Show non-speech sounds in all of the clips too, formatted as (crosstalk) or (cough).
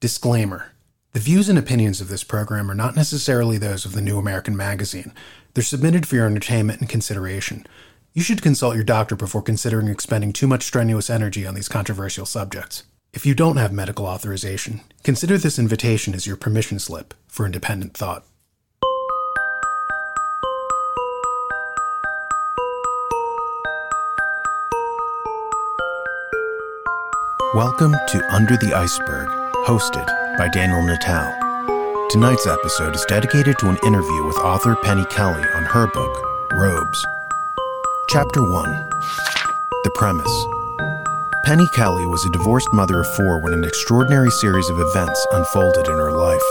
Disclaimer The views and opinions of this program are not necessarily those of the New American Magazine. They're submitted for your entertainment and consideration. You should consult your doctor before considering expending too much strenuous energy on these controversial subjects. If you don't have medical authorization, consider this invitation as your permission slip for independent thought. Welcome to Under the Iceberg, hosted by Daniel Natal. Tonight's episode is dedicated to an interview with author Penny Kelly on her book, Robes. Chapter 1 The Premise Penny Kelly was a divorced mother of four when an extraordinary series of events unfolded in her life.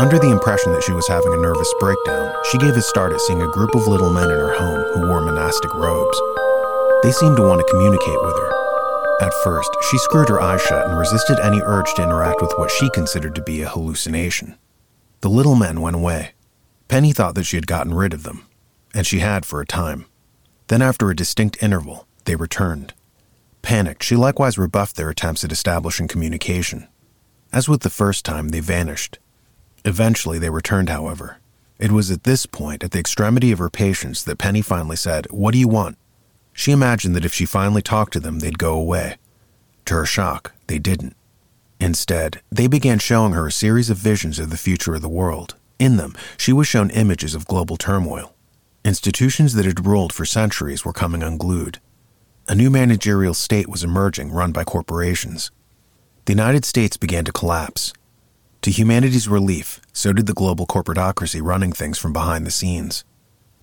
Under the impression that she was having a nervous breakdown, she gave a start at seeing a group of little men in her home who wore monastic robes. They seemed to want to communicate with her, at first, she screwed her eyes shut and resisted any urge to interact with what she considered to be a hallucination. The little men went away. Penny thought that she had gotten rid of them, and she had for a time. Then, after a distinct interval, they returned. Panicked, she likewise rebuffed their attempts at establishing communication. As with the first time, they vanished. Eventually, they returned, however. It was at this point, at the extremity of her patience, that Penny finally said, What do you want? She imagined that if she finally talked to them, they'd go away. To her shock, they didn't. Instead, they began showing her a series of visions of the future of the world. In them, she was shown images of global turmoil. Institutions that had ruled for centuries were coming unglued. A new managerial state was emerging, run by corporations. The United States began to collapse. To humanity's relief, so did the global corporatocracy running things from behind the scenes.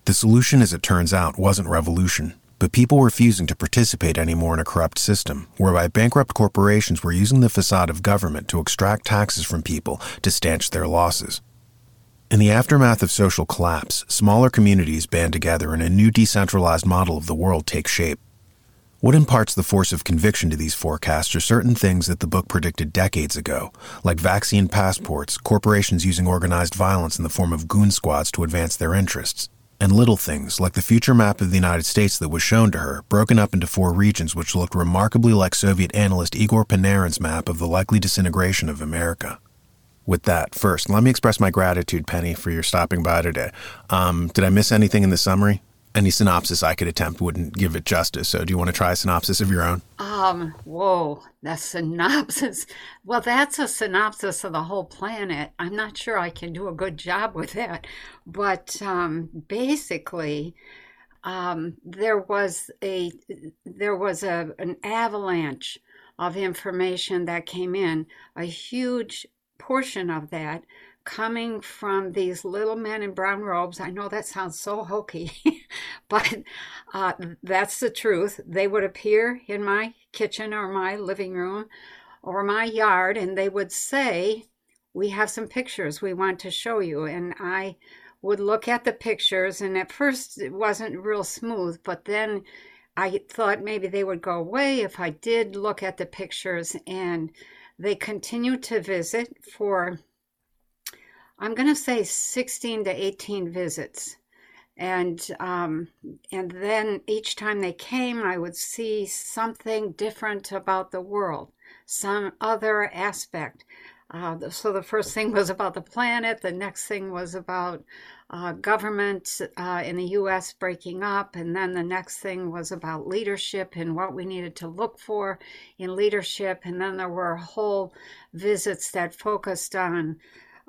The solution, as it turns out, wasn't revolution, but people refusing to participate anymore in a corrupt system, whereby bankrupt corporations were using the facade of government to extract taxes from people to stanch their losses. In the aftermath of social collapse, smaller communities band together and a new decentralized model of the world takes shape. What imparts the force of conviction to these forecasts are certain things that the book predicted decades ago, like vaccine passports, corporations using organized violence in the form of goon squads to advance their interests, and little things like the future map of the United States that was shown to her, broken up into four regions which looked remarkably like Soviet analyst Igor Panarin's map of the likely disintegration of America. With that, first, let me express my gratitude, Penny, for your stopping by today. Um, did I miss anything in the summary? Any synopsis I could attempt wouldn't give it justice. So, do you want to try a synopsis of your own? Um, whoa, the synopsis. Well, that's a synopsis of the whole planet. I'm not sure I can do a good job with that, but um, basically, um, there was a there was a an avalanche of information that came in. A huge portion of that coming from these little men in brown robes. I know that sounds so hokey, (laughs) but uh, that's the truth. They would appear in my kitchen or my living room or my yard and they would say, We have some pictures we want to show you. And I would look at the pictures, and at first it wasn't real smooth, but then I thought maybe they would go away if I did look at the pictures. And they continued to visit for I'm going to say 16 to 18 visits. And um, and then each time they came, I would see something different about the world, some other aspect. Uh, so the first thing was about the planet. The next thing was about uh, government uh, in the U.S. breaking up, and then the next thing was about leadership and what we needed to look for in leadership. And then there were whole visits that focused on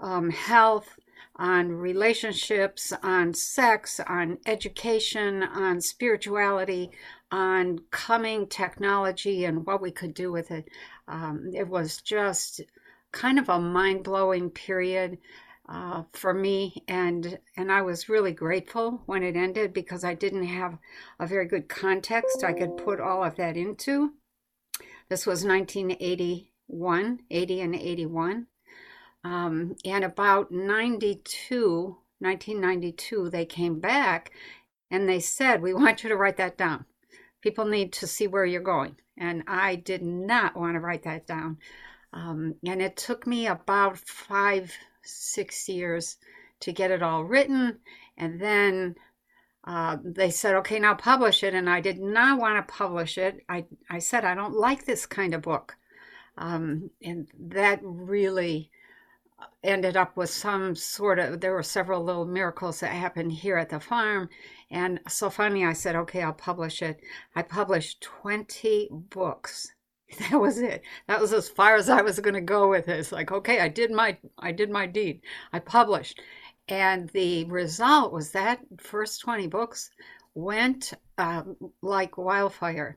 um, health, on relationships, on sex, on education, on spirituality, on coming technology and what we could do with it. Um, it was just kind of a mind blowing period. Uh, for me and and I was really grateful when it ended because I didn't have a very good context I could put all of that into. This was 1981, 80 and 81. Um, and about 92, 1992, they came back and they said, We (laughs) want you to write that down. People need to see where you're going. And I did not want to write that down. Um, and it took me about five, six years to get it all written. And then uh, they said, okay, now publish it. And I did not want to publish it. I, I said, I don't like this kind of book. Um, and that really ended up with some sort of there were several little miracles that happened here at the farm. And so finally i said okay i'll publish it. I published 20 books. (laughs) That was it. That was as far as i was going to go with it. It's like okay i did my i did my deed. I published. And the result was that first 20 books went uh, like wildfire.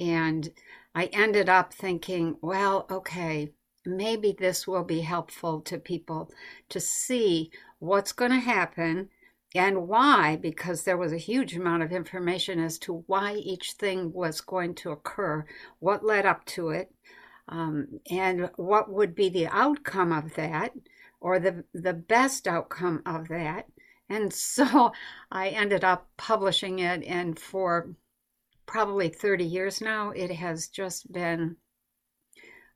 And i ended up thinking well okay maybe this will be helpful to people to see what's going to happen and why, because there was a huge amount of information as to why each thing was going to occur, what led up to it, um, and what would be the outcome of that, or the, the best outcome of that. And (laughs) so I ended up publishing it, and for probably 30 years now, it has just been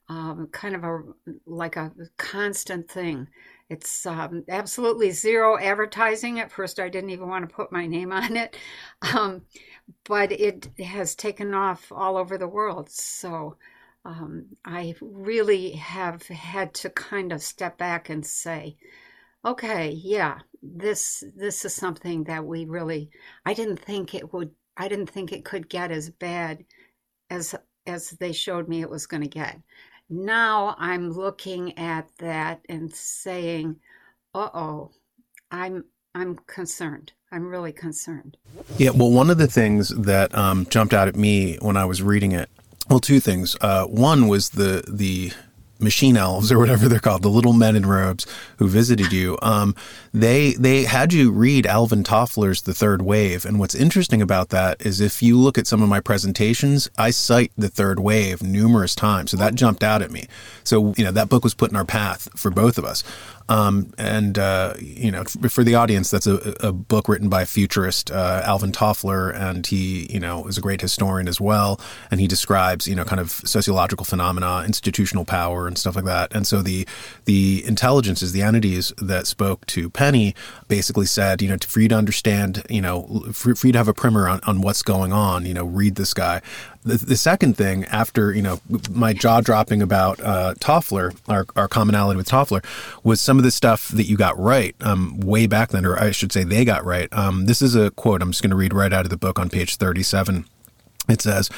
um, kind of a like a constant thing. It's um, absolutely zero advertising. At first, I didn't even want to put my name on it, (laughs) um, but it has taken off all over the world. So um, I really have had to kind of step back and say, okay, yeah, this this is something that we really. I didn't think it would. I didn't think it could get as bad as as they showed me it was going to get now I'm looking at that and saying, "Uh oh, I'm I'm concerned. I'm really concerned." Yeah, well, one of the things that um, jumped out at me when I was reading it, well, two things. Uh, one was the the machine elves or whatever they're called, the little men in robes who visited you, um, they they had you read Alvin Toffler's The Third Wave. And what's interesting about that is if you look at some of my presentations, I cite The Third Wave numerous times. So that jumped out at me. So, you know, that book was put in our path for both of us. Um, and uh, you know, for the audience, that's a, a book written by futurist uh, Alvin Toffler, and he, you know, is a great historian as well. And he describes, you know, kind of sociological phenomena, institutional power, and stuff like that. And so the the intelligences, the entities that spoke to Penny, basically said, you know, for you to understand, you know, for, for you to have a primer on, on what's going on, you know, read this guy. The, second thing, after you know my jaw dropping about uh, Toffler, our, our commonality with Toffler, was some of the stuff that you got right um, way back then, or I should say they got right. Um, this is a quote I'm just going to read right out of the book on page 37. It says,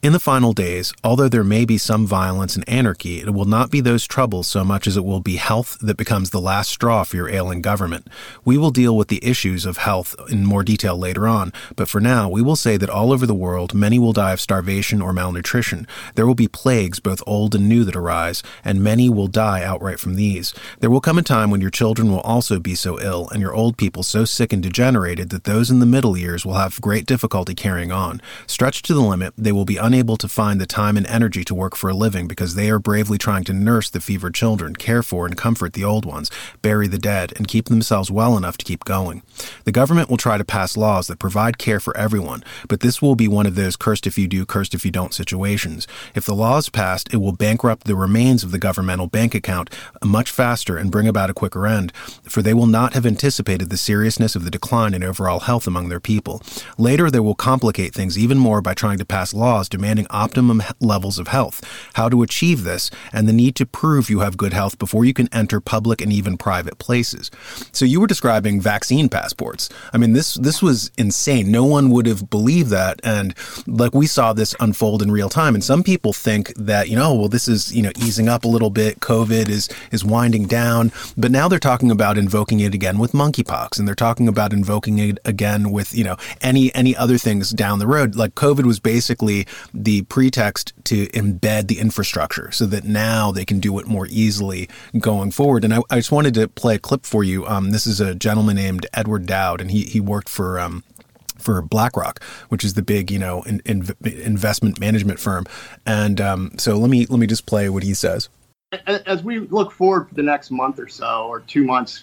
in the final days, although there may be some violence and anarchy, it will not be those troubles so much as it will be health that becomes the last straw for your ailing government. We will deal with the issues of health in more detail later on, but for now, we will say that all over the world, many will die of starvation or malnutrition. There will be plagues, both old and new, that arise, and many will die outright from these. There will come a time when your children will also be so ill, and your old people so sick and degenerated that those in the middle years will have great difficulty carrying on. Stretched to the limit, they will be unable to find the time and energy to work for a living because they are bravely trying to nurse the fevered children, care for and comfort the old ones, bury the dead, and keep themselves well enough to keep going. The government will try to pass laws that provide care for everyone, but this will be one of those cursed if you do, cursed if you don't situations. If the law is passed, it will bankrupt the remains of the governmental bank account much faster and bring about a quicker end, for they will not have anticipated the seriousness of the decline in overall health among their people. Later, they will complicate things even more by trying to pass laws demanding optimum levels of health, how to achieve this, and the need to prove you have good health before you can enter public and even private places. So you were describing vaccine passports. I mean, this this was insane. No one would have believed that, and like we saw this unfold in real time. And some people think that you know, well, this is you know easing up a little bit. COVID is is winding down, but now they're talking about invoking it again with monkeypox, and they're talking about invoking it again with you know any any other things down the road. Like COVID was basically the pretext to embed the infrastructure so that now they can do it more easily going forward. And I, I just wanted to play a clip for you. Um, this is a gentleman named Edward Dowd, and he, he worked for. Um, for BlackRock, which is the big, you know, in, in, investment management firm, and um, so let me let me just play what he says. As we look forward for the next month or so, or two months,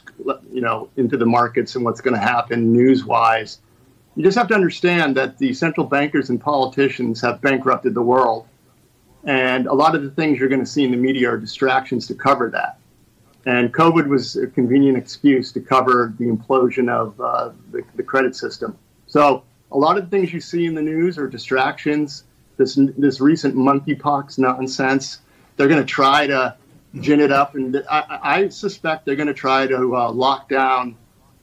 you know, into the markets and what's going to happen news-wise, you just have to understand that the central bankers and politicians have bankrupted the world. And a lot of the things you're going to see in the media are distractions to cover that. And COVID was a convenient excuse to cover the implosion of uh, the, the credit system. So a lot of the things you see in the news are distractions. This, this recent monkeypox nonsense they're going to try to gin it up, and I, I suspect they're going to try to uh, lock down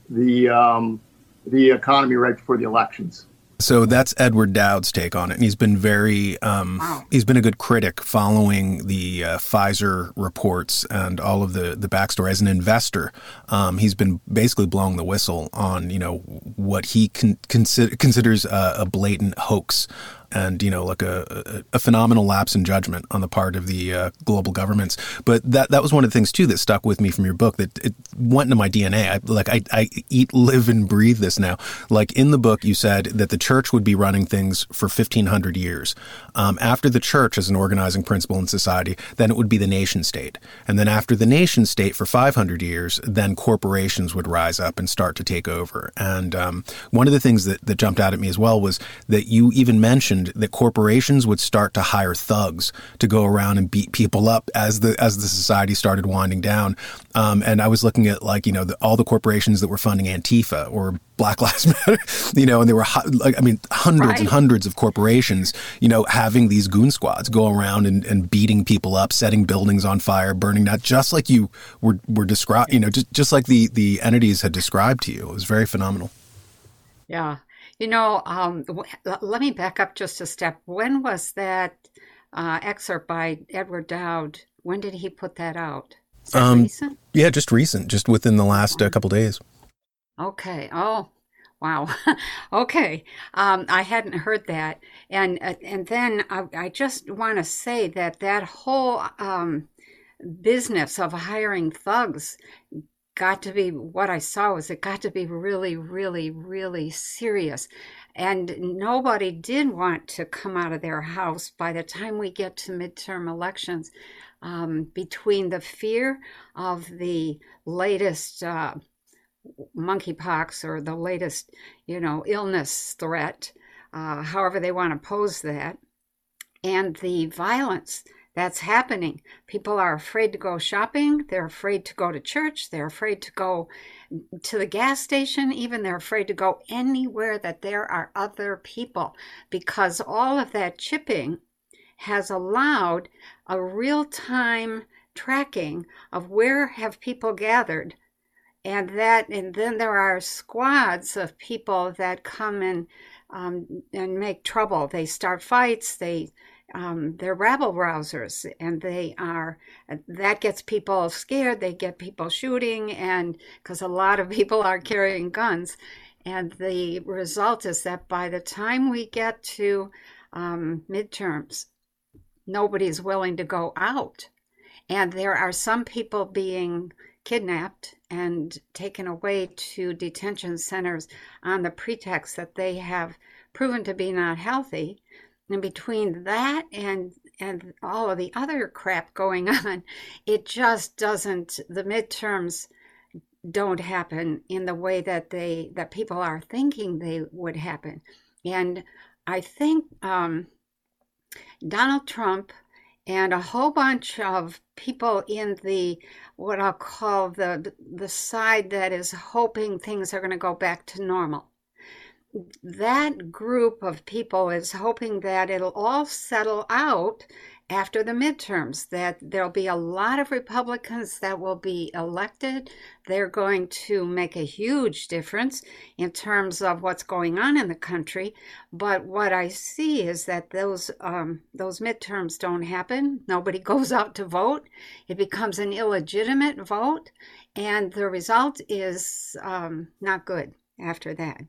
the um, the economy right before the elections. So that's Edward Dowd's take on it, and he's been very um, wow. he's been a good critic following the uh, Pfizer reports and all of the the backstory. As an investor, um, he's been basically blowing the whistle on you know what he con- consider, considers a, a blatant hoax and you know like a, a, phenomenal lapse in judgment on the part of the uh, global governments. But that that was one of the things too that stuck with me from your book that it went into my DNA. I, like I, I eat, live, and breathe this now. Like in the book, you said that the church would be running things for fifteen hundred years. Um, after the church as an organizing principle in society, then it would be the nation state, and then after the nation state for five hundred years, then corporations would rise up and start to take over. And um, one of the things that that jumped out at me as well was that you even mentioned that corporations would start to hire thugs to go around and beat people up as the as the society started winding down. Um, and I was looking at like you know the, all the corporations that were funding Antifa or Black (laughs) Lives Matter, you know, and there were like I mean hundreds right. and hundreds of corporations, you know, having these goon squads go around and, and beating people up, setting buildings on fire, burning that, just like you were were described, you know, just just like the the entities had described to you. It was very phenomenal. Yeah. You know, um, let me back up just a step. When was that uh, excerpt by Edward Dowd? When did he put that out? That um, recent? Yeah, just recent, just within the last uh, couple days. Okay. Oh, wow. (laughs) okay. Um, I hadn't heard that, and uh, and then I, I just want to say that that whole um, business of hiring thugs got to be what I saw was it got to be really, really, really serious. And nobody did want to come out of their house by the time we get to midterm elections um, between the fear of the latest uh, monkeypox or the latest, you know, illness threat, uh, however they want to pose that, and the violence that's happening. People are afraid to go shopping. They're afraid to go to church. They're afraid to go to the gas station. Even they're afraid to go anywhere that there are other people because all of that chipping has allowed a real time tracking of where have people gathered and that and then there are squads of people that come and um, and make trouble they start fights they um, they're rabble rousers and they are that gets people scared they get people shooting and because a lot of (laughs) people are carrying guns and the result is that by the time we get to um, midterms nobody's willing to go out. And there are some people being kidnapped and taken away to detention centers on the pretext that they have proven to be not healthy and between that and and all of the other crap going (laughs) on, it just doesn't the midterms don't happen in the way that they that people are thinking they would happen. And I think um, Donald Trump and a whole bunch of people in the what I'll call the the side that is hoping things are going to go back to normal that group of people is hoping that it'll all settle out after the midterms, that there'll be a lot of Republicans that will be elected. They're going to make a huge difference in terms of what's going on in the country. But what I see is that those um, those midterms don't happen. Nobody (laughs) goes out to vote. It becomes an illegitimate vote, and the result is um, not good after that.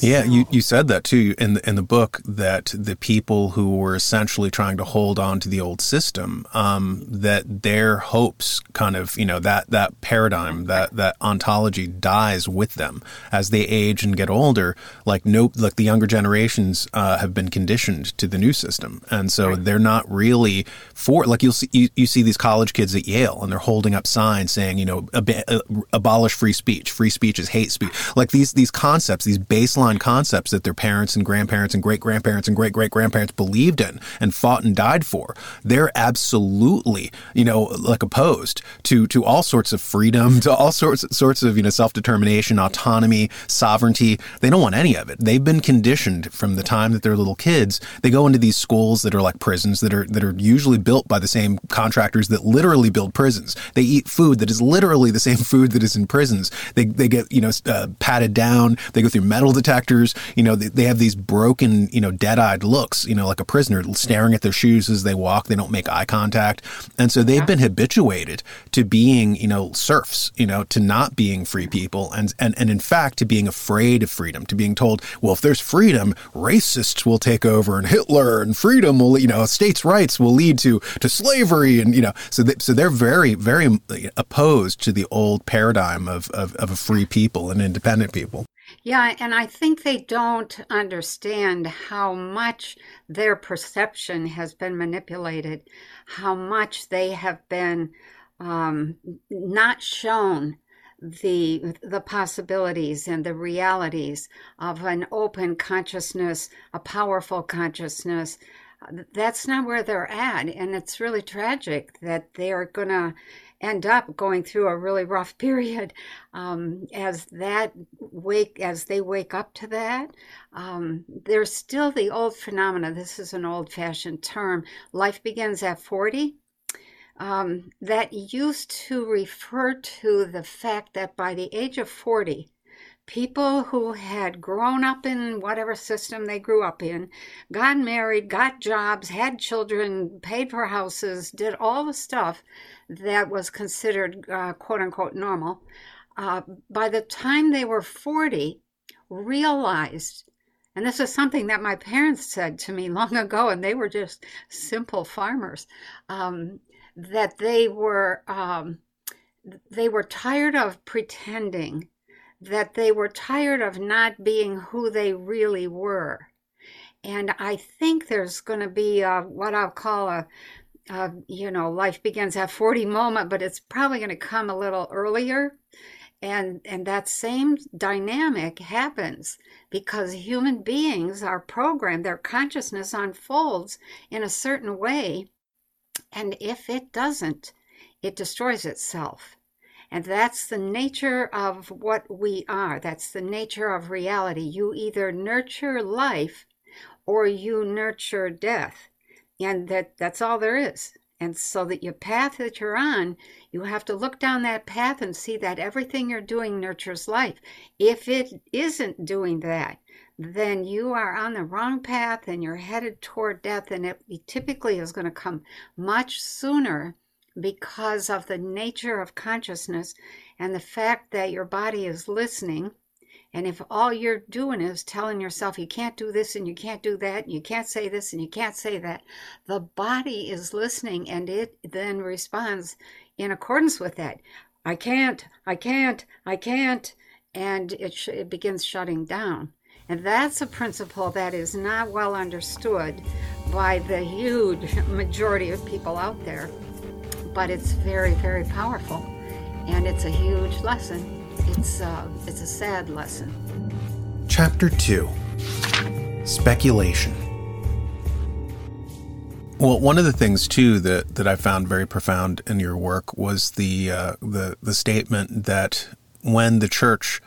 Yeah, you, you said that too in the, in the book that the people who were essentially trying to hold on to the old system, um, that their hopes kind of, you know, that, that paradigm, that, that ontology dies with them as they age and get older. Like no, like the younger generations uh, have been conditioned to the new system, and so right. they're not really for. Like you'll see, you, you see these college kids at Yale, and they're holding up signs saying, you know, ab- abolish free speech. Free speech is hate speech. Like these these concepts, these baseline concepts that their parents and grandparents and great grandparents and great great grandparents believed in and fought and died for. They're absolutely, you know, like opposed to to all sorts of freedom, to all sorts sorts of you know self determination, autonomy, sovereignty. They don't want any of it. They've been conditioned from the time that they're little kids. They go into these schools that are like prisons that are that are usually built by the same contractors that literally build prisons. They eat food that is literally the same (laughs) food that is in prisons. They they get you know uh, patted down. They go through metal detectors. You know they, they have these broken you know dead eyed looks. You know like a prisoner staring at their shoes as they walk. They don't make eye contact, and so they've been habituated to being you know serfs. You know to not being free people, and and and in fact to being afraid of freedom. To being told, well, if there's freedom, racists will take over, and Hitler and freedom will you know states' rights will lead to to slavery, and you know so they, so they're very very uh, opposed to the old paradigm of, of, of a free people and independent people. Yeah, and I think they don't understand how much their perception has been manipulated, how much they have been um, not shown the the possibilities and the realities of an open consciousness, a powerful consciousness. That's not where they're at, and it's really tragic that they are to end up going through a really rough (laughs) period um, as that wake as they wake up to that um, there's still the old phenomena. This is an old fashioned term. Life begins at 40 um, that used to refer to the fact that by the age of 40 people who had grown up in whatever system they grew up in, got married, got jobs, had children, paid for houses, did all the stuff that was considered uh, quote unquote normal, uh, by the time they were 40, realized, and this is something that my parents said to me (laughs) long ago, and they were just simple farmers, um, that they were. Um, they were tired of pretending that they were tired of not being who they really were. And I think there's going to be a, what I'll call a, uh, you know, life begins at 40 moment, but it's probably going to come a little earlier. And, and that same dynamic happens because human beings are programmed, their consciousness unfolds in a certain way. And if it doesn't, it destroys itself. And that's the nature of what we are. That's the nature of reality. You either nurture life or you nurture death and that that's all there is and so that your path that you're on you have to look down that path and see that everything you're doing nurtures life if it isn't doing that then you are on the wrong path and you're headed toward death and it typically is going to come much sooner because of the nature of consciousness and the fact that your body is listening and if all you're doing is telling yourself you can't do this and you can't do that, and you can't say this and you can't say that, the body is listening and it then responds in accordance with that. I can't, I can't, I can't. And it, sh- it begins shutting down. And that's a principle that is not well understood by the huge (laughs) majority of people out there. But it's very, very powerful. And it's a huge lesson. It's, uh, it's a sad lesson. Chapter 2 Speculation. Well, one of the things too that, that I found very profound in your work was the uh, the the statement that when the church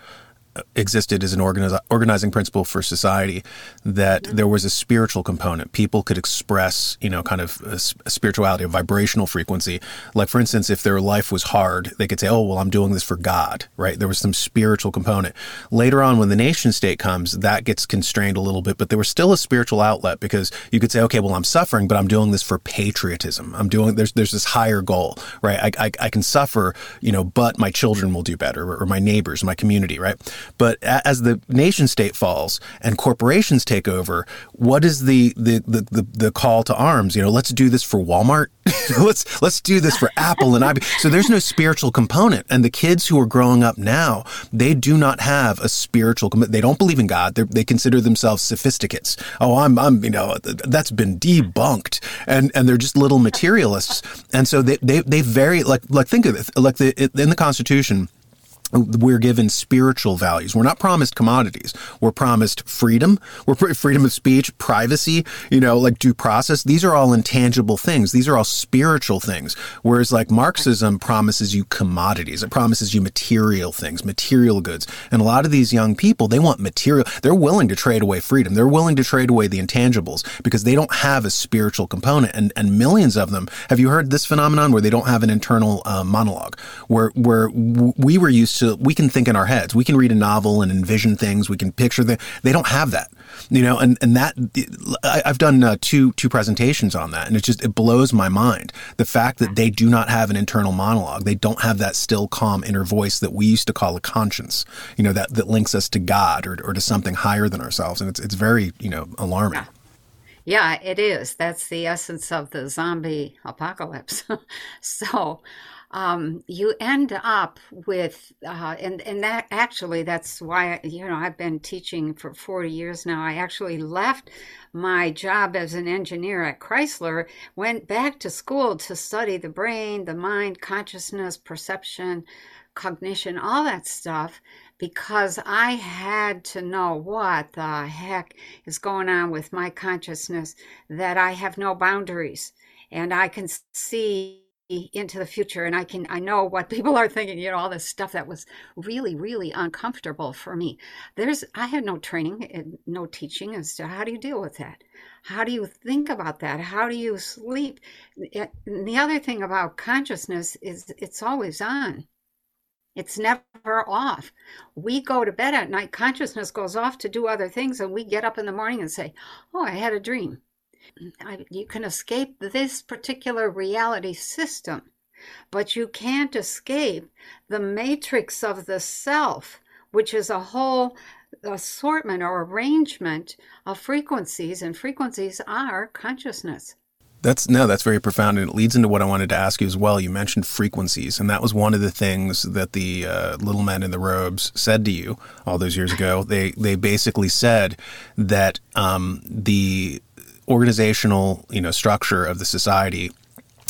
existed as an organiz- organizing principle for society that there was a spiritual component. People could express you know kind of a, a, spirituality a vibrational frequency. Like for instance if their life was hard they could say oh well i'm doing this for god right? There was some spiritual component. Later on when the nation state comes that gets constrained a little bit but there was still a spiritual outlet because you could say okay well i'm suffering but i'm doing this for patriotism. I'm doing there's there's this higher goal right? I, I, I can suffer you know but my children will do better or, or my neighbors my community right but as the nation state falls and corporations take over, what is the the the, the, the call to arms? You know, let's do this for Walmart. (laughs) let's let's do this for Apple and IBM. So there's no spiritual component. And the kids who are growing up now, they do not have a spiritual. They don't believe in God. They're, they consider themselves sophisticates. Oh, I'm I'm you know that's been debunked, and and they're just little materialists. And so they they they very like like think of it like the in the Constitution we're given spiritual values. We're not promised commodities. We're promised freedom. We're freedom of speech, privacy, you know, like due process. These are all intangible things. These are all spiritual things. Whereas like Marxism promises you commodities. It promises you material things, material goods. And a lot of these young people, they want material. They're willing to trade away freedom. They're willing to trade away the intangibles because they don't have a spiritual component. And, and millions of them, have you heard this phenomenon where they don't have an internal uh, monologue where, where we were used to we can think in our heads. We can read a novel and envision things. We can picture them. They don't have that, you know. And and that I, have done uh, two two presentations on that, and it just it blows my mind the fact that they do not have an internal monologue. They don't have that still, calm inner voice that we used to call a conscience. You know that that links us to God or or to something higher than ourselves, and it's it's very you know alarming. Yeah. Yeah, it is. That's the essence of the zombie apocalypse. (laughs) so, um, you end up with, uh, and and that actually that's why you know I've been teaching for 40 years now. I actually left my job as an engineer at Chrysler, went back to school to study the brain, the mind, consciousness, perception, cognition, all that stuff because I had to know what the heck is going on with my consciousness, that I have no boundaries and I can see into the future and i can i know what (laughs) people are thinking you know all this stuff that was really really uncomfortable for me. There's i had no training and no teaching as to how do you deal with that? How do you think about that? How do you sleep? Eh, and the other thing about consciousness is it's always on. It's never off. We go to bed at night, consciousness goes off to do other things, and we get up in the morning and say, Oh, I had a dream. You can escape this particular reality system, but you can't escape the matrix of the self, which is a whole assortment or arrangement of frequencies, and frequencies are consciousness. That's no, that's very profound, and it leads into what I wanted to ask you as well. You mentioned frequencies, and that was one of the things that the uh, little men in the robes said to you all those years ago. They they basically said that um, the organizational, you know, structure of the society.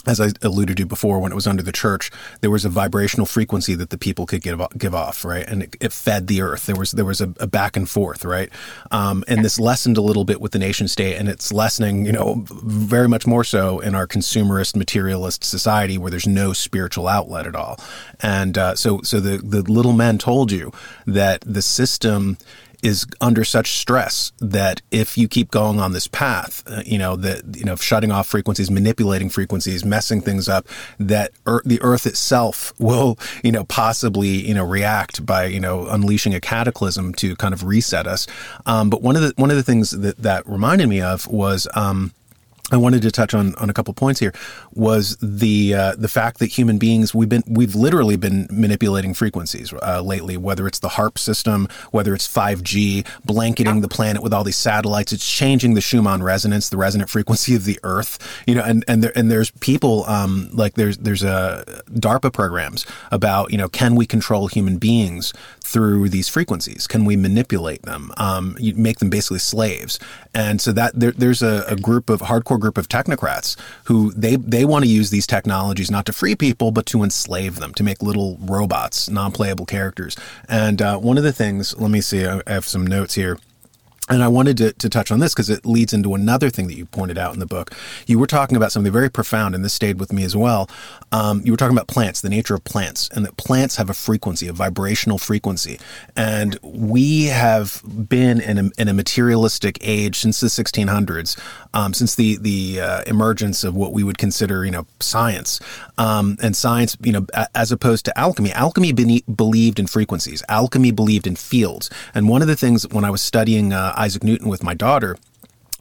As I alluded to before, when it was under the church, there was a vibrational frequency that the people could give give off, right, and it, it fed the earth. There was there was a, a back and forth, right, um, and this lessened a little bit with the nation state, and it's lessening, you know, very much more so in our consumerist, materialist society where there's no spiritual outlet at all, and uh, so so the the little men told you that the system is under such stress that if you keep going on this path, uh, you know, that, you know, shutting off frequencies, manipulating frequencies, messing things up, that er- the earth itself (laughs) will, you know, possibly, you know, react by, you know, unleashing a cataclysm to kind of reset us. Um, but one of the, one of the things that, that reminded me of was, um, I wanted to touch on, on a couple points here was the uh, the fact that human beings we've been we've literally been manipulating frequencies uh, lately whether it's the HAARP system whether it's 5G blanketing the planet with all these satellites. It's changing the Schumann resonance the resonant frequency of the earth you know and and there and there's people um, like there's there's a DARPA programs about you know can we control human beings through these frequencies? Can we manipulate them? Um, you make them basically slaves. And so that there, there's a, a group of hardcore group of technocrats who they they want to use these technologies not to free people but to enslave them to make little robots non-playable characters and uh, one of the things let me see i have some notes here and I wanted to, to touch on this because it leads into another thing that you pointed out in the book. You were talking about something very profound, and this stayed with me as well. Um, you were talking about plants, the nature of plants, and that plants have a frequency, a vibrational frequency. And we have been in a, in a materialistic age since the 1600s, um, since the the uh, emergence of what we would consider, you know, science. Um, and science, you know, as opposed to alchemy. Alchemy be- believed in frequencies. Alchemy believed in fields. And one of the things when I was studying uh, Isaac Newton with my daughter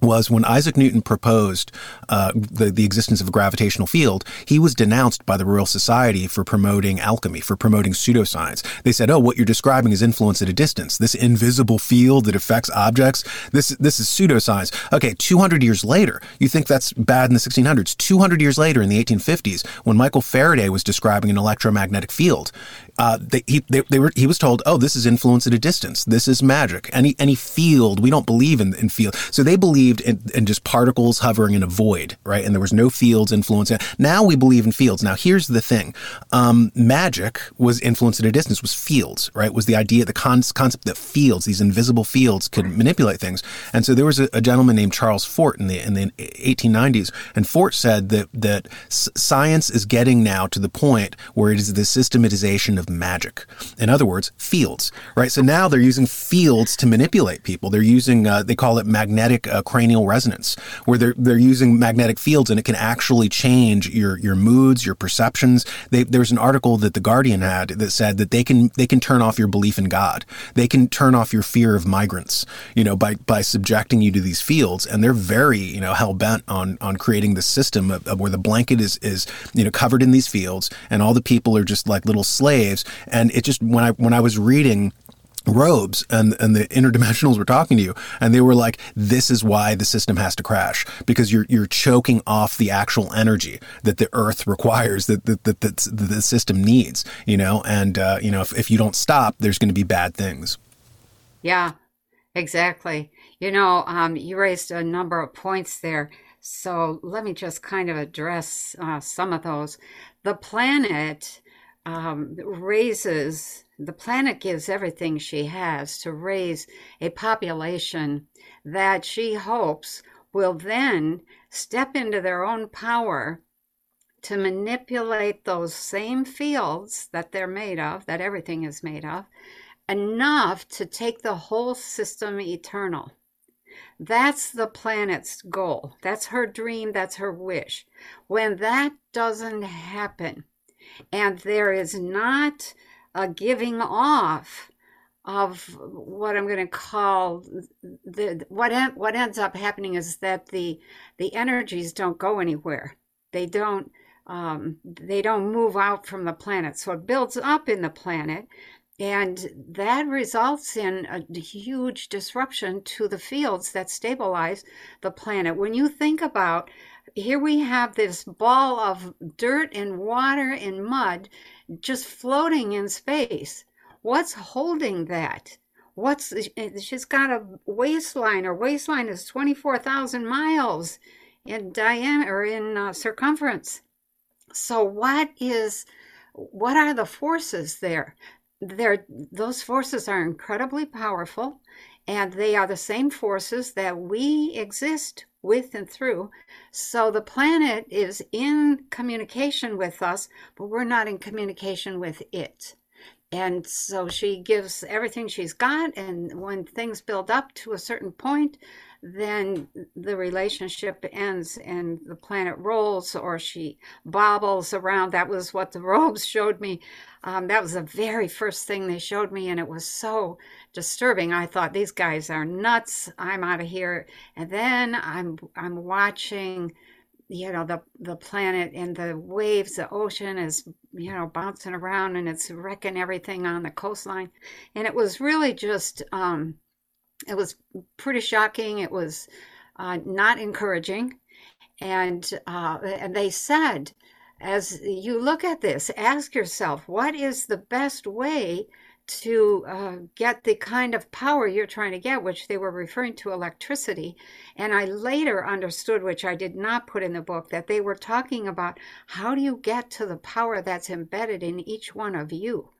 was when Isaac Newton proposed uh, the, the existence of a gravitational field, he was denounced by the Royal Society for promoting alchemy, for promoting pseudoscience. They said, "Oh, what you're describing is influence at a distance. This invisible field that affects objects. This this is pseudoscience." Okay, 200 years later, you think that's bad in the 1600s. 200 years later, in the 1850s, when Michael Faraday was describing an electromagnetic field, uh, they, he, they, they were, he was told, "Oh, this is influence at a distance. This is magic. Any any field, we don't believe in in field." So they believe believed in, in, just particles hovering in a void, right? And there was no fields influence. Now we believe in fields. Now here's the thing: um, magic was influenced at a distance. Was fields, right? Was the idea, the con- concept that fields, these invisible fields, could manipulate things. And so there was a, a gentleman named Charles Fort in the in the 1890s, and Fort said that that science is getting now to the point where it is the systematization of magic. In other words, fields, right? So now they're using fields to manipulate people. They're using uh, they call it magnetic uh, cranial resonance, where they're they're using magnetic fields and it can actually change your your moods, your perceptions. They, there's an article that the Guardian had that said that they can they can turn off your belief in God. They can turn off your fear of migrants, you know, by by subjecting you to these fields, and they're very you know hell bent on on creating this system of, of where the blanket is is you know covered in these fields, and all the people are just like little slaves. And it just when I when I was reading robes and and the interdimensionals were talking to you. And they were like this is why the system has to crash because you're you're choking off the actual energy that the earth requires that that, that, that the system needs you know? And uh, you know if, if you don't stop there's going to be bad things. Yeah exactly. You know um, you raised a number of points there. So let me just kind of address uh, some of those. The planet um, raises the planet gives everything she has to raise a population that she hopes will then step into their own power to manipulate those same fields that they're made of, that everything is made of, enough to take the whole system eternal. That's the planet's goal. That's her dream. That's her wish. When that doesn't happen, and there is not a giving off of what I'm going to call the what what ends up happening is that the the energies don't go anywhere. They don't um, they don't move out from the planet. So it builds up in the planet, and that results in a huge disruption to the fields that stabilize the planet. When you think about here we have this ball of dirt and water and mud just floating in space. What's holding that? What's she's got a waistline. Her waistline is 24,000 miles in diameter in uh, circumference. So what is what are the forces there? There those forces are incredibly powerful and they are the same forces that we exist with and through. So the planet is in communication with us, but we're not in communication with it. And so she gives everything she's got. And when things build up to a certain point, then the relationship ends and the planet rolls or she bobbles around. That was what the (laughs) robes showed me. Um, that was the very first thing they showed me, and it was so disturbing. I thought these guys are nuts. I'm out of here. And then I'm I'm watching you know the the planet and the waves the ocean is you know bouncing around and it's wrecking everything on the coastline and it was really just um it was pretty shocking. It was uh, not encouraging. And, uh, and they said, as you look at this, ask yourself, what is the best way to uh, get the kind of power you're trying to get, which they were referring to electricity. And I later understood, which I did not put in the book, that they were talking about how do you get to the power that's embedded in each one of you.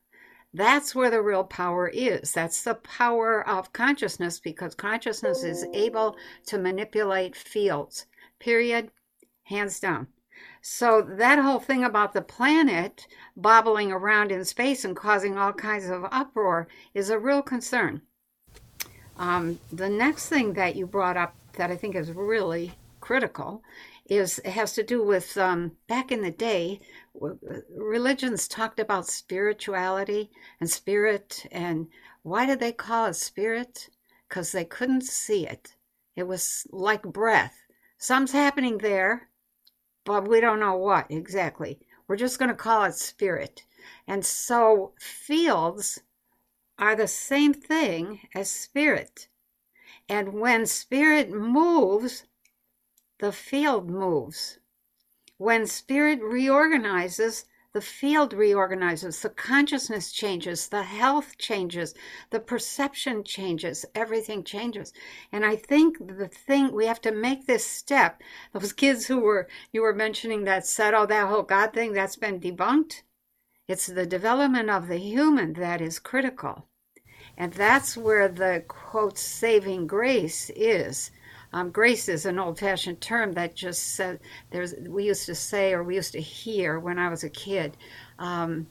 That's where the real power is. That's the power of consciousness because consciousness is able to manipulate fields, period, hands down. So, that whole thing about the planet bobbling around in space and causing all kinds of uproar is a real concern. Um, the next thing that you brought up that I think is really critical is has to do with um, back in the day religions talked about spirituality and spirit and why did they call it spirit? Because they couldn't see it. It was like breath. Something's happening there but we don't know what exactly. We're just going to call it spirit. And so fields are the same thing as spirit. And when spirit moves the field moves when spirit reorganizes, the field reorganizes, the consciousness changes, the health changes, the perception changes, everything changes. And I think the thing we have to make this step, those kids who were you were mentioning that said, oh, that whole God thing, that's been debunked. It's the development of the human that is critical. And that's where the quote saving grace is. Um, grace is an old fashioned term that just said there's we used to say or we used to hear when I was a kid. Um,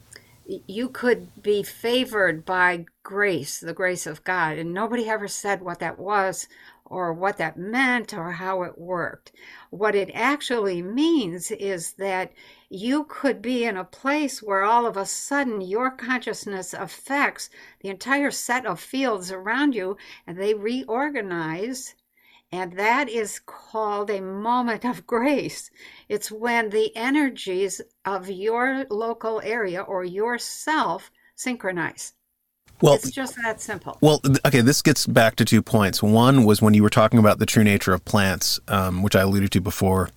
you could be favored by grace, the grace of God, and nobody ever said what that was or what that meant or how it worked. What it actually means is that you could be in a place where all of a sudden your consciousness affects the entire set of fields around you and they reorganize and that is called a moment of grace. It's when the energies of your local area or yourself synchronize. Well, it's just that simple. Well, okay, this gets back to two points. One was when you were talking about the true nature of plants, um, which I alluded to before,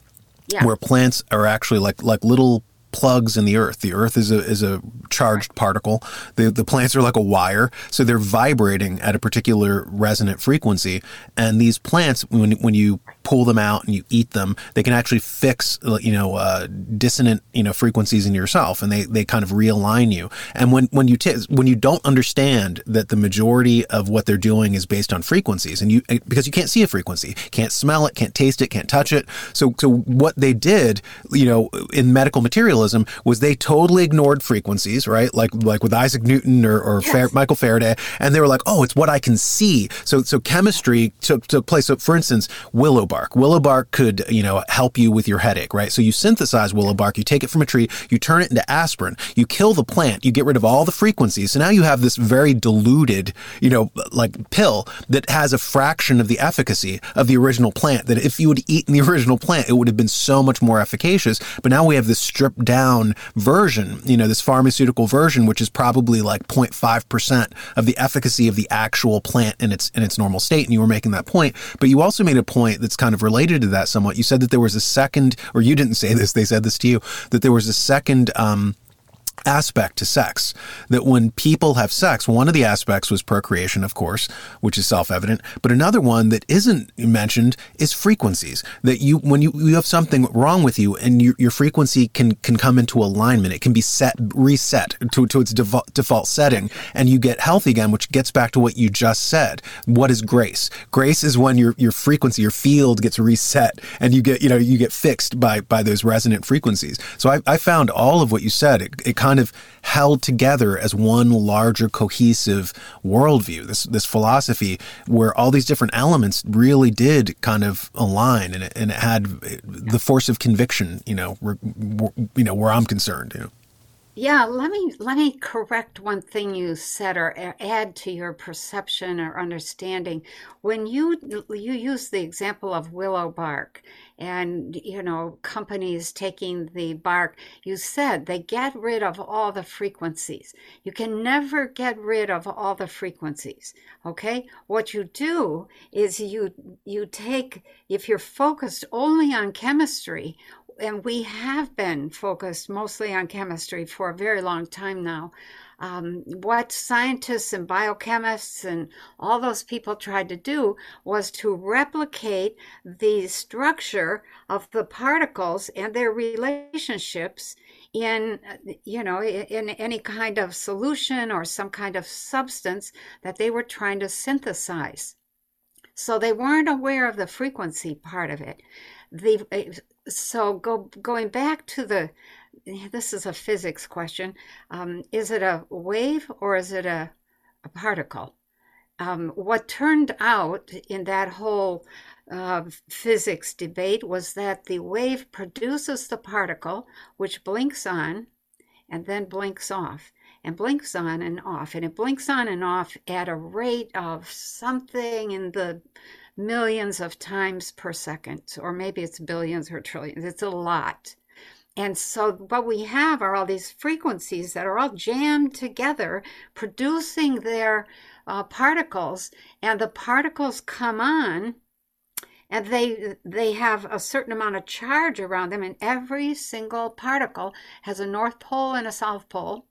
yeah. where plants are actually like like little plugs in the earth. The earth is a is a charged particle. The the plants are like a wire, so they're vibrating at a particular resonant frequency. And these plants, when when you pull them out and you eat them, they can actually fix you know uh, dissonant you know frequencies in yourself, and they they kind of realign you. And when when you t- when you don't understand that the majority of what they're doing is based on frequencies, and you because you can't see a frequency, can't smell it, can't taste it, can't touch it. So so what they did, you know, in medical materialism was they totally ignored frequencies, right? Like like with Isaac Newton or, or yes. Michael Faraday, and they were like, oh, it's what I can see. So so chemistry took took place. So for instance, willow bark. Willow bark could, you know, help you with your headache, right? So you synthesize willow bark, you take it from a tree, you turn it into aspirin, you kill the plant, you get rid of all the frequencies. So now you have this very diluted, you know, like pill that has a fraction of the efficacy of the original plant. That if you had eaten the (laughs) original plant, it would have been so much more efficacious. But now we have this stripped down version, you know, this pharmaceutical version, which is probably like 0.5% of the efficacy of the actual plant in its in its normal state. And you were making that point. But you also made a point that's kind of related to that somewhat. You said that there was a second, or you didn't say this, they said this to you, that there was a second um, aspect to sex. That when people have sex, one of the aspects was procreation, of course, which is self-evident, but another one that isn't mentioned is frequencies. That you, when you, you have something wrong with you and your, your frequency can, can come into alignment, it can be set, reset to, to its default, default setting and you get healthy again, which gets back to what you just said. What is grace? Grace is when your, your frequency, your field gets reset and you get, you know, you get fixed by, by those resonant frequencies. So I, I found all of what you said. It, it kind of held together as one larger cohesive worldview. This this philosophy where all these different elements really did kind of align, and it, and it had the force of conviction. You know, you know where I'm concerned. You know. Yeah, let me let me correct one thing you said or add to your perception or understanding. When you you use the example of willow bark and you know companies taking the bark, you said they get rid of all the frequencies. You can never get rid of all the frequencies. Okay? What you do is you you take if you're focused only on chemistry and we have been focused mostly on chemistry for a very long time now. Um, what scientists and biochemists and all those people tried to do was to replicate the structure of the particles and their relationships in you know in any kind of solution or some kind of substance that they were trying to synthesize so they weren't aware of the frequency part of it the so go going back to the this is a physics question um, is it a wave or is it a, a particle? Um, what turned out in that whole uh, physics debate was that the wave produces the particle which blinks on and then blinks off and blinks on and off and it blinks on and off at a rate of something in the millions of times per second, or maybe it's billions or trillions. It's a lot. And so, what we have are all these frequencies that are all jammed together, producing their uh, particles, and the particles come on and they they have a certain amount of charge around them and every single particle has a north pole and a south pole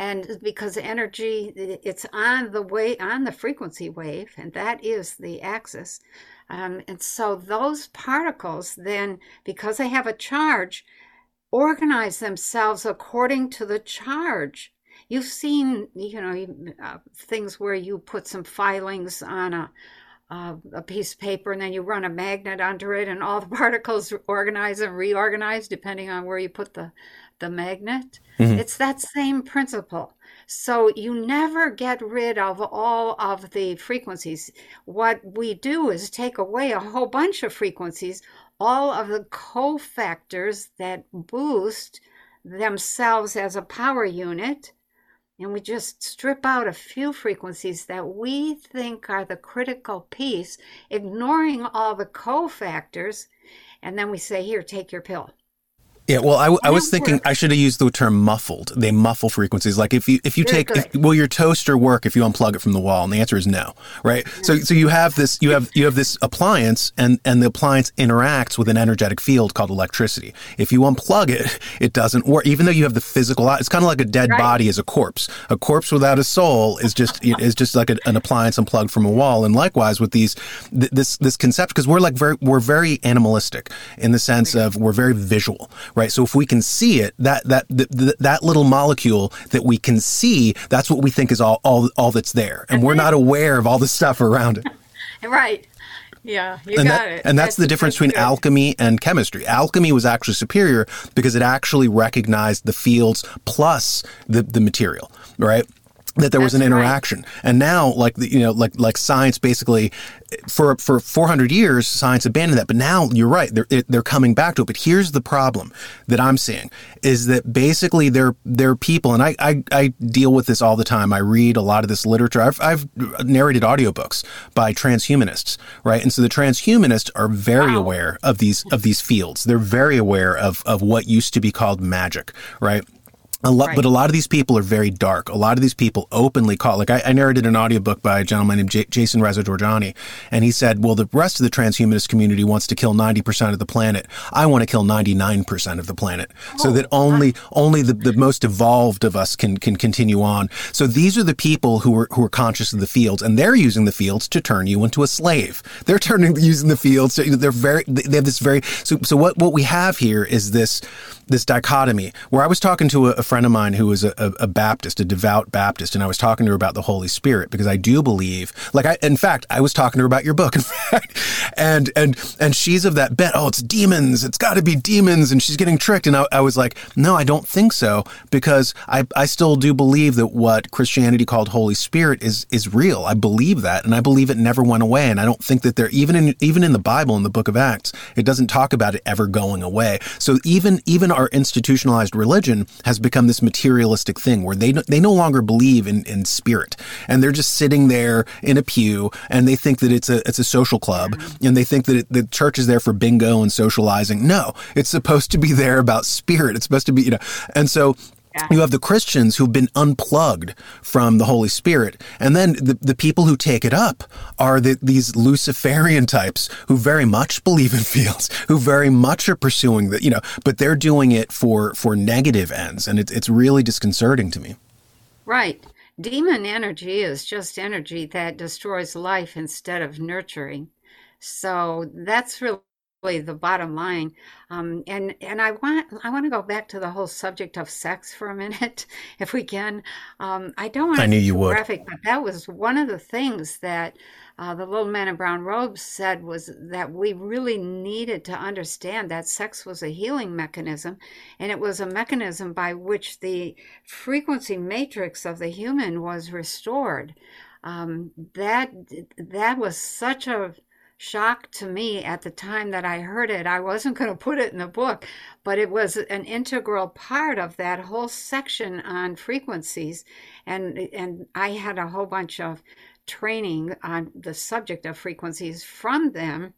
and because energy it's on the way on the frequency wave and that is the axis. Um, and so those particles then because they have a charge organize themselves according to the charge. You've seen you know uh, things where you put some filings on a uh, a piece of paper and then you run a magnet under it and all the (laughs) particles organize and reorganize depending on where you put the the magnet mm-hmm. it's that same principle so you never get rid of all of the frequencies what we do is take away a whole bunch of frequencies all of the cofactors that boost themselves as a power unit and we just strip out a few frequencies that we think are the critical piece, ignoring all the cofactors, and then we say, Here, take your pill. Yeah, well, I, I was thinking work. I should have used the term muffled. They muffle frequencies. Like if you if you Very take if, will your toaster work if you unplug it from the wall? And the answer is no, right? So so you have this you have you have this appliance and and the appliance interacts with an energetic field called electricity. If you unplug it, it doesn't work. Even though you have the physical, it's kind of like a dead right. body is a corpse. A corpse without a soul is just is just like a, an appliance unplugged from a wall. And likewise with these this this concept because we're like very we're very animalistic in the sense of we're very visual, right? Right? So if we can see it, that that that, that little molecule that we can see, that's what we think is all all all that's there, and we're not aware of all the stuff around it. (laughs) right. Yeah, you and got that, it. And that's, that's the difference between good. alchemy and chemistry. Alchemy was actually superior because it actually recognized the fields plus the, the material, right? That there was an interaction. Right. And now, like the, you know, like like science basically for for 400 years, science abandoned that. But now you're right; they're they're coming back to it. But here's the problem that I'm seeing is that basically they're they're people, and I I, I deal with this all the time. I read a lot of this literature. I've I've narrated audiobooks by transhumanists, right? And so the transhumanists are very wow. aware of these of these fields. They're very aware of of what used to be called magic, right? A lot, right. But a lot of these people are very dark. A lot of these people openly call, like I, I narrated an audiobook by a gentleman named J- Jason Reza Jorjani, and he said, well, the rest of the transhumanist community wants to kill 90% of the planet. I want to kill 99% of the planet oh, so that only, only the, the most evolved of us can, can continue on. So these are the people who are, who are conscious of the fields and they're using the fields to turn you into a slave. They're turning, using the fields. To, they're very, they have this very, so, so what, what we have here is this, this dichotomy where I was talking to a, a friend of mine who was a, a, Baptist, a devout Baptist, and I was talking to her about the Holy Spirit because I do believe, like I, in fact, I was talking to her about your book, (laughs) in fact, and and and she's of that bet. Oh, it's demons. It's got to be demons, and she's getting tricked. And I, I was like, no, I don't think so because I I still do believe that what Christianity called Holy Spirit is is real. I believe that, and I believe it never went away. And I don't think that there even in even in the Bible in the Book of Acts, it doesn't talk about it ever going away. So even even our institutionalized religion has become this materialistic thing where they they no longer believe in, in spirit and they're just sitting there in a pew and they think that it's a it's a social club and they think that it, the church is there for bingo and socializing. No, it's supposed to be there about spirit. It's supposed to be you know, and so yeah. You have the Christians who've been unplugged from the Holy Spirit. And then the, the people who take it up are the, these Luciferian types who very much believe in fields, who very much are pursuing the, you know, but they're doing it for, for negative ends. And it's, it's really disconcerting to me. Right. Demon energy is just energy that destroys life instead of nurturing. So that's really the bottom line. Um, and and I want I want to go back to the whole subject of sex for a minute, (laughs) if we can. Um, I don't want I to knew you would. graphic, but that was one of the things that uh, the little man in brown robes said was that we really needed to understand that sex was a healing mechanism, and it was a mechanism by which the frequency matrix of the human was restored. Um, that that was such a shock to me at the time that I heard it. I wasn't going to put it in the book, but it was an integral part of that whole section on frequencies. And, and I had a whole bunch of training on the subject of frequencies from them.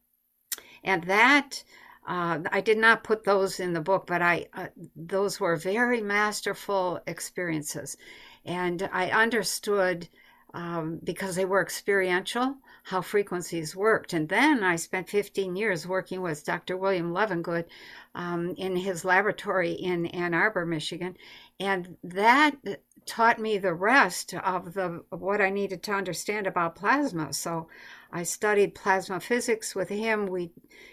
And that, uh, I did not put those in the book, but I, uh, those were very masterful experiences. And I understood um, because they were experiential, how frequencies worked. And then I spent 15 years working with Dr. William Levengood um, in his laboratory in Ann Arbor, Michigan. And that taught me the rest of the of what I needed to understand about plasma. So I studied plasma physics with him. We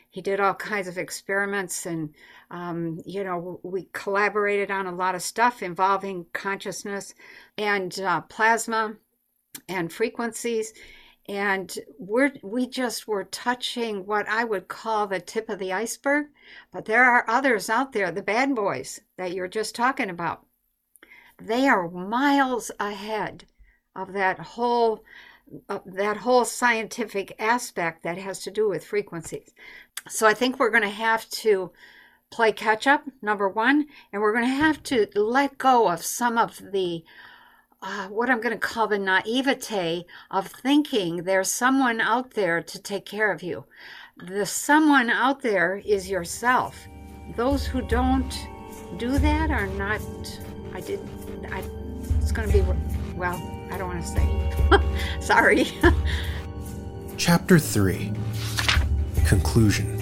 he did all kinds of experiments, and um, you know we collaborated on a lot of stuff involving consciousness and uh, plasma and frequencies. And we're we just were touching what I would call the tip of the iceberg, but there are others out there, the bad boys that you're just talking about they are miles ahead of that whole uh, that whole scientific aspect that has to do with frequencies. So I think we're going to have to play catch up, number one, and we're going to have to let go of some of the uh, what I'm going to call the naivete of thinking there's someone out there to take care of you. The someone out there is yourself. Those who don't do that are not, I did I, it's going to be, well, I don't want to say. (laughs) Sorry. (laughs) Chapter 3 Conclusion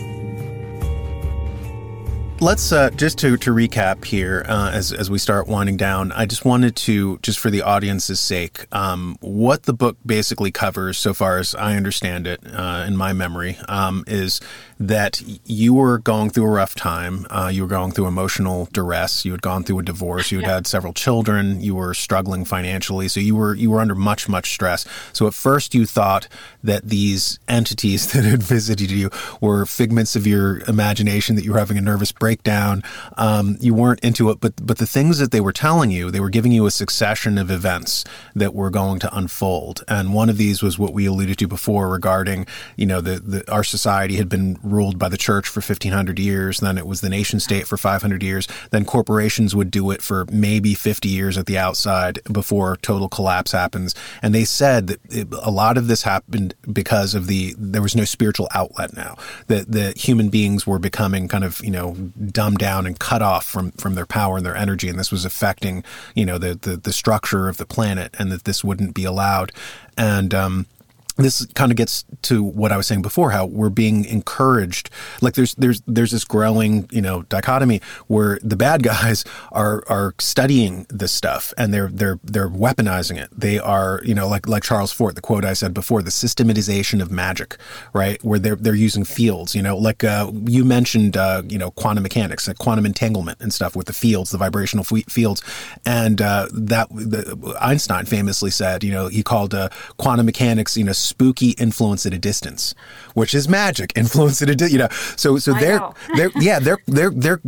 let's uh, just to, to recap here uh, as, as we start winding down i just wanted to just for the audience's sake um, what the book basically covers so far as i understand it uh, in my memory um, is that you were going through a rough time. Uh, you were going through emotional duress. You had gone through a divorce. You had yeah. had several children. You were struggling financially. So you were you were under much much stress. So at first you thought that these entities (laughs) that had visited you were figments of your imagination. That you were having a nervous breakdown. Um, you weren't into it, but but the things that they were telling you, they were giving you a succession of events that were going to unfold. And one of these was what we alluded to before regarding you know the, the our society had been ruled by the church for 1500 years. Then it was the nation state for 500 years. Then corporations would do it for maybe 50 years at the outside before total collapse happens. And they said that it, a lot of this happened because of the, there was no spiritual outlet now. That the human beings were becoming kind of, you know, dumbed down and cut off from, from their power and their energy. And this was affecting, you know, the, the, the structure of the planet and that this wouldn't be allowed. And, um, this kind of gets to what I was saying before, how we're being encouraged. Like there's there's there's this growing, you know, dichotomy where the bad guys are are studying this stuff and they're they're they're weaponizing it. They are, you know, like like Charles Fort, the quote I said before, the systematization of magic, right? Where they're they're using fields, you know, like uh, you mentioned, uh, you know, quantum mechanics, like quantum entanglement and stuff with the fields, the vibrational f- fields, and uh, that the, Einstein famously said, you know, he called uh, quantum mechanics, you know spooky influence at a distance, which is magic (laughs) influence at a distance. You know, so so they're (laughs) they're yeah they're they're they're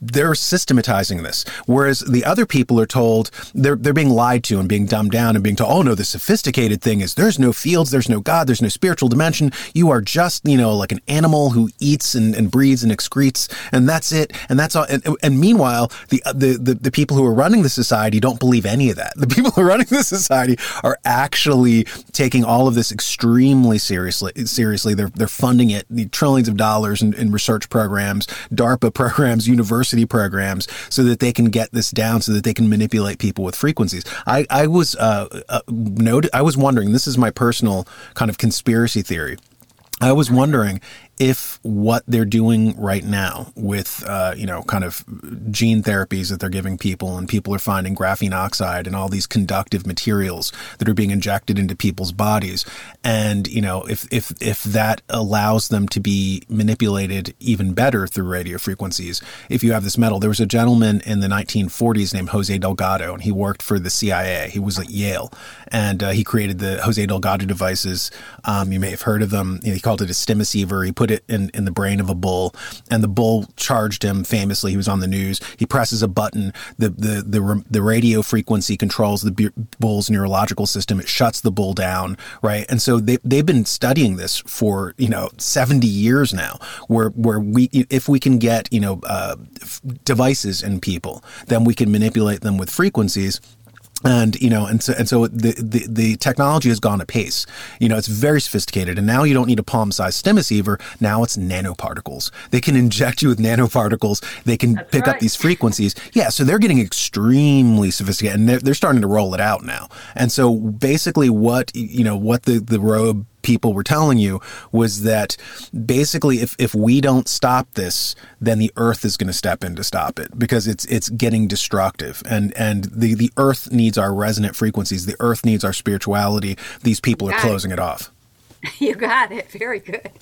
they're systematizing this, whereas the other people are told they're they're being lied to and being dumbed down and being told, oh no, the sophisticated thing is there's no fields, there's no God, there's no spiritual dimension. You are just you know like an animal who eats and, and breathes and excretes, and that's it, and that's all. And, and meanwhile, the, the the the people who are running the society don't believe any of that. The (laughs) people who are running the society are actually taking all of this extremely seriously. Seriously, they're they're funding it the trillions of dollars in, in research programs, DARPA programs, university programs, so that they can get this down, so that they can manipulate people with frequencies. I I was uh, uh noted. I was wondering. This is my personal kind of conspiracy theory. I was wondering if what they're doing right now with, uh, you know, kind of gene therapies that they're giving people and people are finding graphene oxide and all these conductive materials that are being injected into people's bodies. And, you know, if, if, if that allows them to be manipulated even better through radio frequencies, if you have this metal, there was a gentleman in the 1940s named Jose Delgado and he worked for the CIA. He was at Yale and uh, he created the Jose Delgado devices. Um, you may have heard of them. You know, he called it a stimoceiver. He put it in, in the brain of a bull, and the bull charged him famously. He was on the news. He presses a button. The the the, the radio frequency controls the bull's neurological system. It shuts the bull down, right? And so they they've been studying this for you know seventy years now. Where where we if we can get you know uh, devices in people, then we can manipulate them with frequencies and you know and so and so the, the the technology has gone apace. You know it's very sophisticated. And now you don't need a palm-sized stimoceiver. Now it's nanoparticles. They can inject you with nanoparticles. They can That's pick right. up these frequencies. Yeah so they're getting extremely sophisticated and they're, they're starting to roll it out now. And so basically what you know what the the robe people were telling you was that basically if, if we don't stop this, then the earth is going to step in to stop it because it's it's getting destructive and and the the earth needs our resonant frequencies. The earth needs our spirituality. These people are closing it. it off. (laughs) You got it. Very good.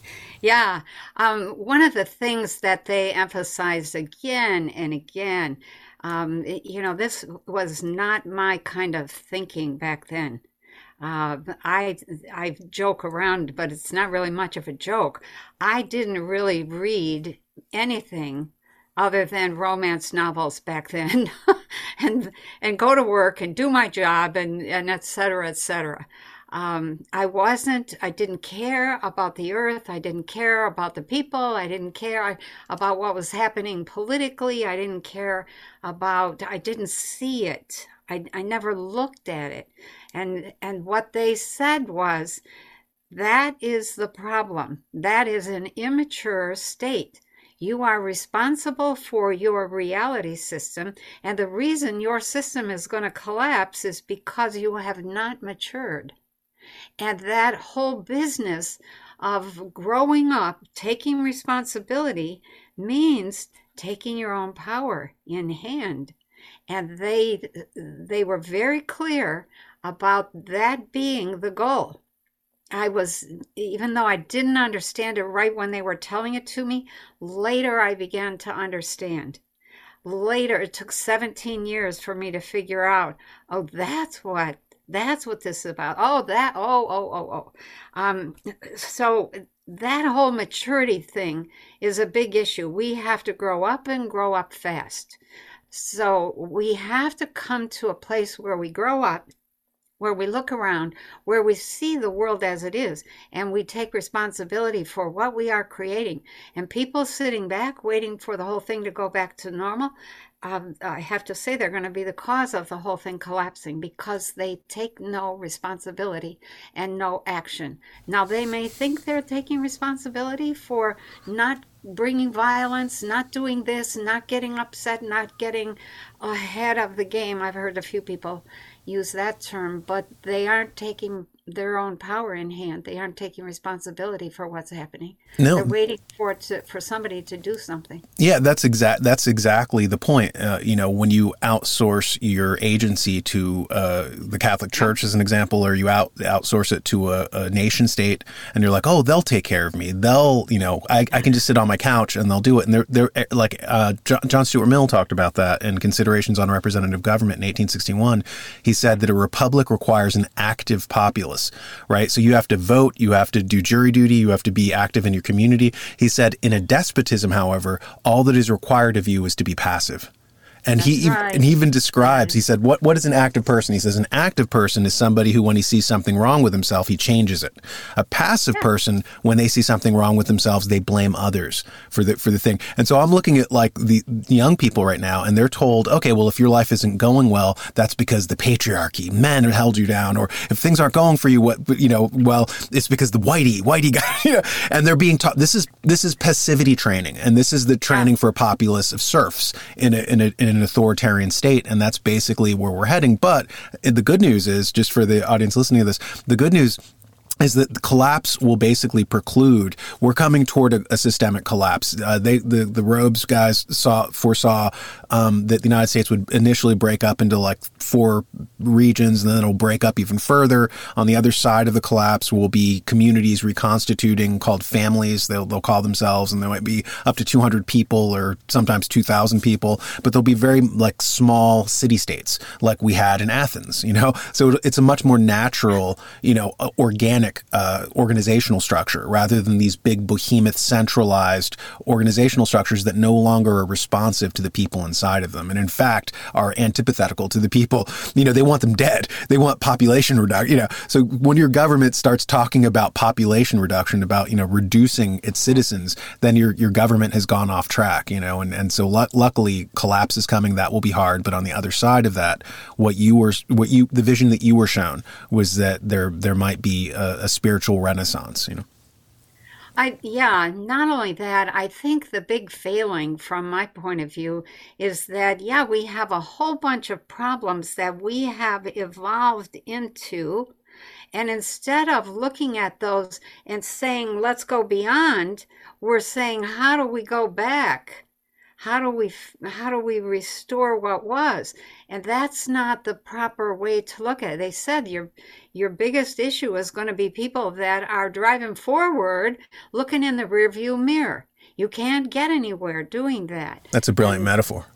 Yeah. Um, one of the things that they emphasized again and again, um, you know, this was not my kind of thinking back then. Uh, I I joke around, but it's not really much of a joke. I didn't really read anything other than romance novels back then, (laughs) and and go to work and do my job and and et cetera, et cetera. Um, I wasn't, I didn't care about the earth. I didn't care about the people. I didn't care about what was happening politically. I didn't care about, I didn't see it. I, I never looked at it. And, and what they said was that is the problem. That is an immature state. You are responsible for your reality system. And the reason your system is going to collapse is because you have not matured. And that whole business of growing up, taking responsibility, means taking your own power in hand. And they they were very clear about that being the goal. I was, even though I didn't understand it right when they were telling it to me, later I began to understand. Later, it took 17 years for me to figure out, oh, that's what, that's what this is about. Oh, that, oh, oh, oh, oh. Um, so that whole maturity thing is a big issue. We have to grow up and grow up fast. So we have to come to a place where we grow up where we look around, where we see the world as it is, and we take responsibility for what we are creating. And people sitting back, waiting for the whole thing to go back to normal, um, I have to say they're going to be the cause of the whole thing collapsing because they take no responsibility and no action. Now, they may think they're taking responsibility for not bringing violence, not doing this, not getting upset, not getting ahead of the game. I've heard a few people use that term, but they aren't taking their own power in hand. They aren't taking responsibility for what's happening. No, they're waiting for to, for somebody to do something. Yeah, that's exact. That's exactly the point. Uh, you know, when you outsource your agency to uh, the Catholic Church, as an example, or you out outsource it to a, a, nation state, and you're like, oh, they'll take care of me. They'll, you know, I, I can just sit on my couch and they'll do it. And they're they're eh, like uh, John Stuart Mill talked about that in Considerations on Representative Government in 1861. He said that a republic requires an active populace right? So you have to vote, you have to do jury duty, you have to be active in your community. He said, in a despotism, however, all that is required of you is to be passive. And That's he right. and he even describes. He said, "What what is an active person?" He says, "An active person is somebody who, when he sees something wrong with himself, he changes it. A passive yeah. person, when they see something wrong with themselves, they blame others for the for the thing." And so I'm looking at like the young people right now, and they're told, "Okay, well, if your life isn't going well, that's because the patriarchy, men held you down, or if things aren't going for you, what you know, well, it's because the whitey whitey (laughs) guy." You know, and they're being taught this is this is passivity training, and this is the training yeah. for a populace of serfs in a in a in an authoritarian state, and that's basically where we're heading. But the good news is, just for the audience listening to this, the good news is that the collapse will basically preclude we're coming toward a, a systemic collapse. Uh, they the the robes guys saw foresaw um, that the United States would initially break up into like four regions, and then it'll break up even further. On the other side of the collapse will be communities reconstituting called families. They'll they'll call themselves, and there might be up to 200 people or sometimes 2,000 people, but they'll be very like small city states like we had in Athens. You know, so it's a much more natural, you know, organic uh, organizational structure rather than these big behemoth centralized organizational structures that no longer are responsive to the people inside of them and in fact are antithetical to the people you know they want them dead. They want population reduction. You know, so when your government starts talking about population reduction, about you know reducing its citizens, then your your government has gone off track. You know, and and so l- luckily collapse is coming. That will be hard, but on the other side of that, what you were, what you, the vision that you were shown was that there there might be a, a spiritual renaissance. You know. I yeah, not only that, I think the big failing from my point of view is that yeah, we have a whole bunch of problems that we have evolved into and instead of looking at those and saying let's go beyond, we're saying how do we go back? How do we how do we restore what was? And that's not the proper way to look at it. They said your your biggest issue is going to be people that are driving forward looking in the rearview mirror. You can't get anywhere doing that. That's a brilliant and, metaphor.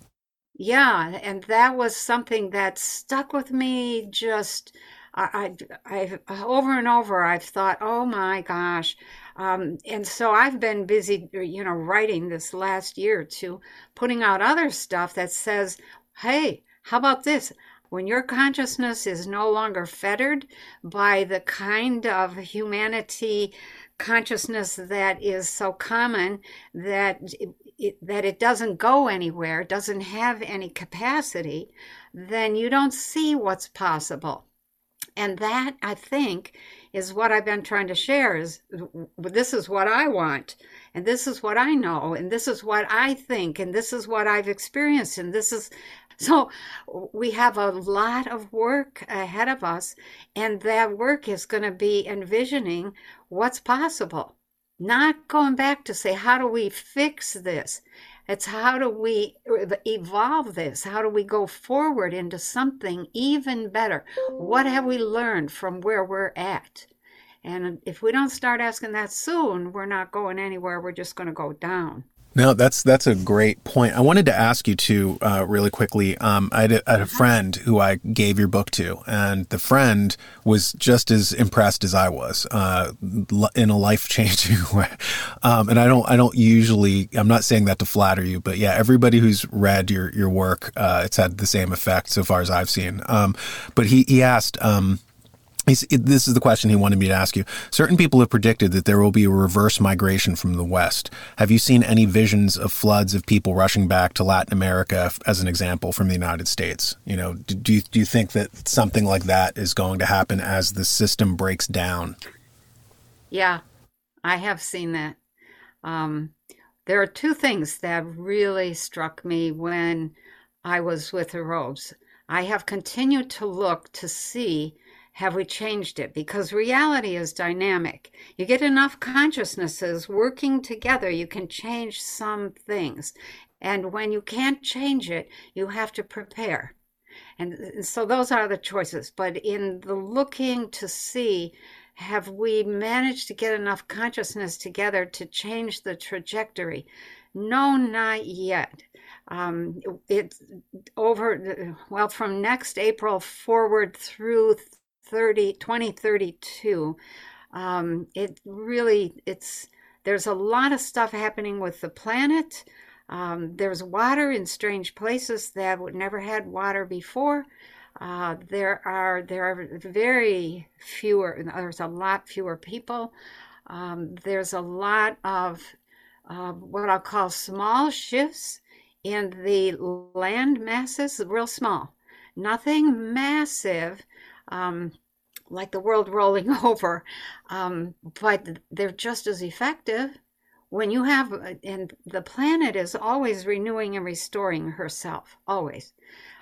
Yeah and that was something that stuck with me just I, I, I over and over I've thought, oh my gosh, um, and so I've been busy, you know, writing this last year two, putting out other stuff that says, hey, how about this? When your consciousness is no longer fettered by the kind of humanity consciousness that is so common that it, that it doesn't go anywhere, doesn't have any capacity, then you don't see what's possible. And that, I think, is what I've been trying to share is this is what I want and this is what I know and this is what I think and this is what I've experienced and this is (laughs) so we have a lot of work ahead of us and that work is going to be envisioning what's possible. Not going back to say how do we fix this it's how do we evolve this? How do we go forward into something even better? What have we learned from where we're at? And if we don't start asking that soon, we're not going anywhere. We're just going to go down. No, that's that's a great point. I wanted to ask you too, uh, really quickly. Um, I, had a, I, had a, friend who I gave your book to, and the friend was just as impressed as I was uh, in a life (laughs) changing way. Um, and I don't, I don't usually, I'm not saying that to flatter you, but yeah, everybody who's read your your work, uh, it's had the same effect so far as I've seen. Um, but he he asked. Um, this is the question he wanted me to ask you. Certain people have predicted that there will be a reverse migration from the West. Have you seen any visions of floods of people rushing back to Latin America, as an example, from the United States? You know, do you, do you think that something like that is going to happen as the system breaks down? Yeah, I have seen that. Um, there are two things that really struck me when I was with the robes. I have continued to look to see have we changed it? Because reality is dynamic. You get enough consciousnesses working together, you can change some things. And when you can't change it, you have to prepare. And so those are the choices. But in the looking to see, have we managed to get enough consciousness together to change the trajectory? No, not yet. Um, it's over, well, from next April forward through 30, 2032. Um, it really, it's, there's a lot of stuff happening with the planet. Um, there's water in strange places that would never had water before. Uh, there are there are very fewer. There's a lot fewer people. Um, there's a lot of uh, what I'll call small shifts in the land masses, real small. Nothing massive, um, like the world rolling (laughs) over, um, but they're just as effective. When you have, and the planet is always renewing and restoring herself, always.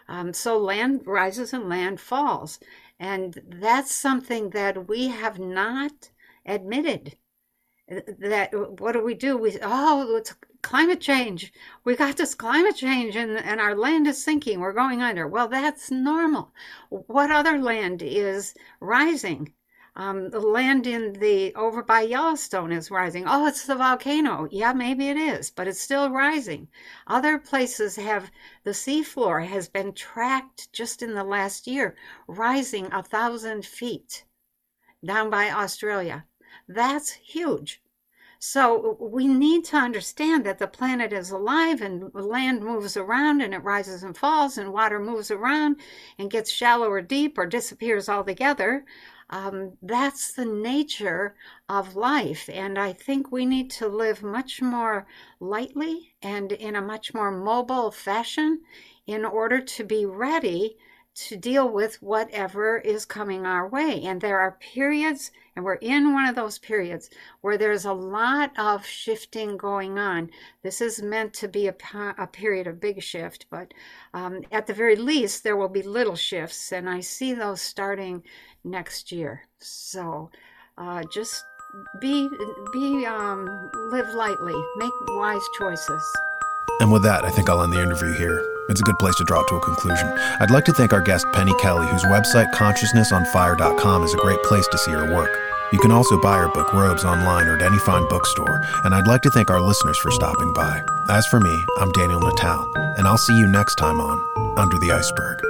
Um, so land rises and land falls. And that's something that we have not admitted that what do we do? We oh, it's climate change. We got this climate change, and and our land is sinking. We're going under. Well, that's normal. What other land is rising? Um, the land in the over by Yellowstone is rising. Oh, it's the volcano. Yeah, maybe it is, but it's still rising. Other places have the seafloor has been tracked just in the last year, rising a thousand feet down by Australia. That's huge. So we need to understand that the planet is alive and land moves around and it rises and falls and water moves around and gets shallow or deep or disappears altogether. Um, that's the nature of life. And I think we need to live much more lightly and in a much more mobile fashion in order to be ready to deal with whatever is coming our way. And there are periods, and we're in one of those periods where there's a lot of shifting going on. This is meant to be a, a period of big shift, but um, at the very least, there will be little shifts, and I see those starting next year. So uh, just be, be, um, live lightly, make wise choices. And with that, I think I'll end the interview here. It's a good place to draw to a conclusion. I'd like to thank our guest, Penny Kelly, whose website, consciousnessonfire.com, is a great place to see her work. You can also buy her book, Robes, online or at any fine bookstore. And I'd like to thank our listeners for stopping by. As for me, I'm Daniel Natal, and I'll see you next time on Under the Iceberg.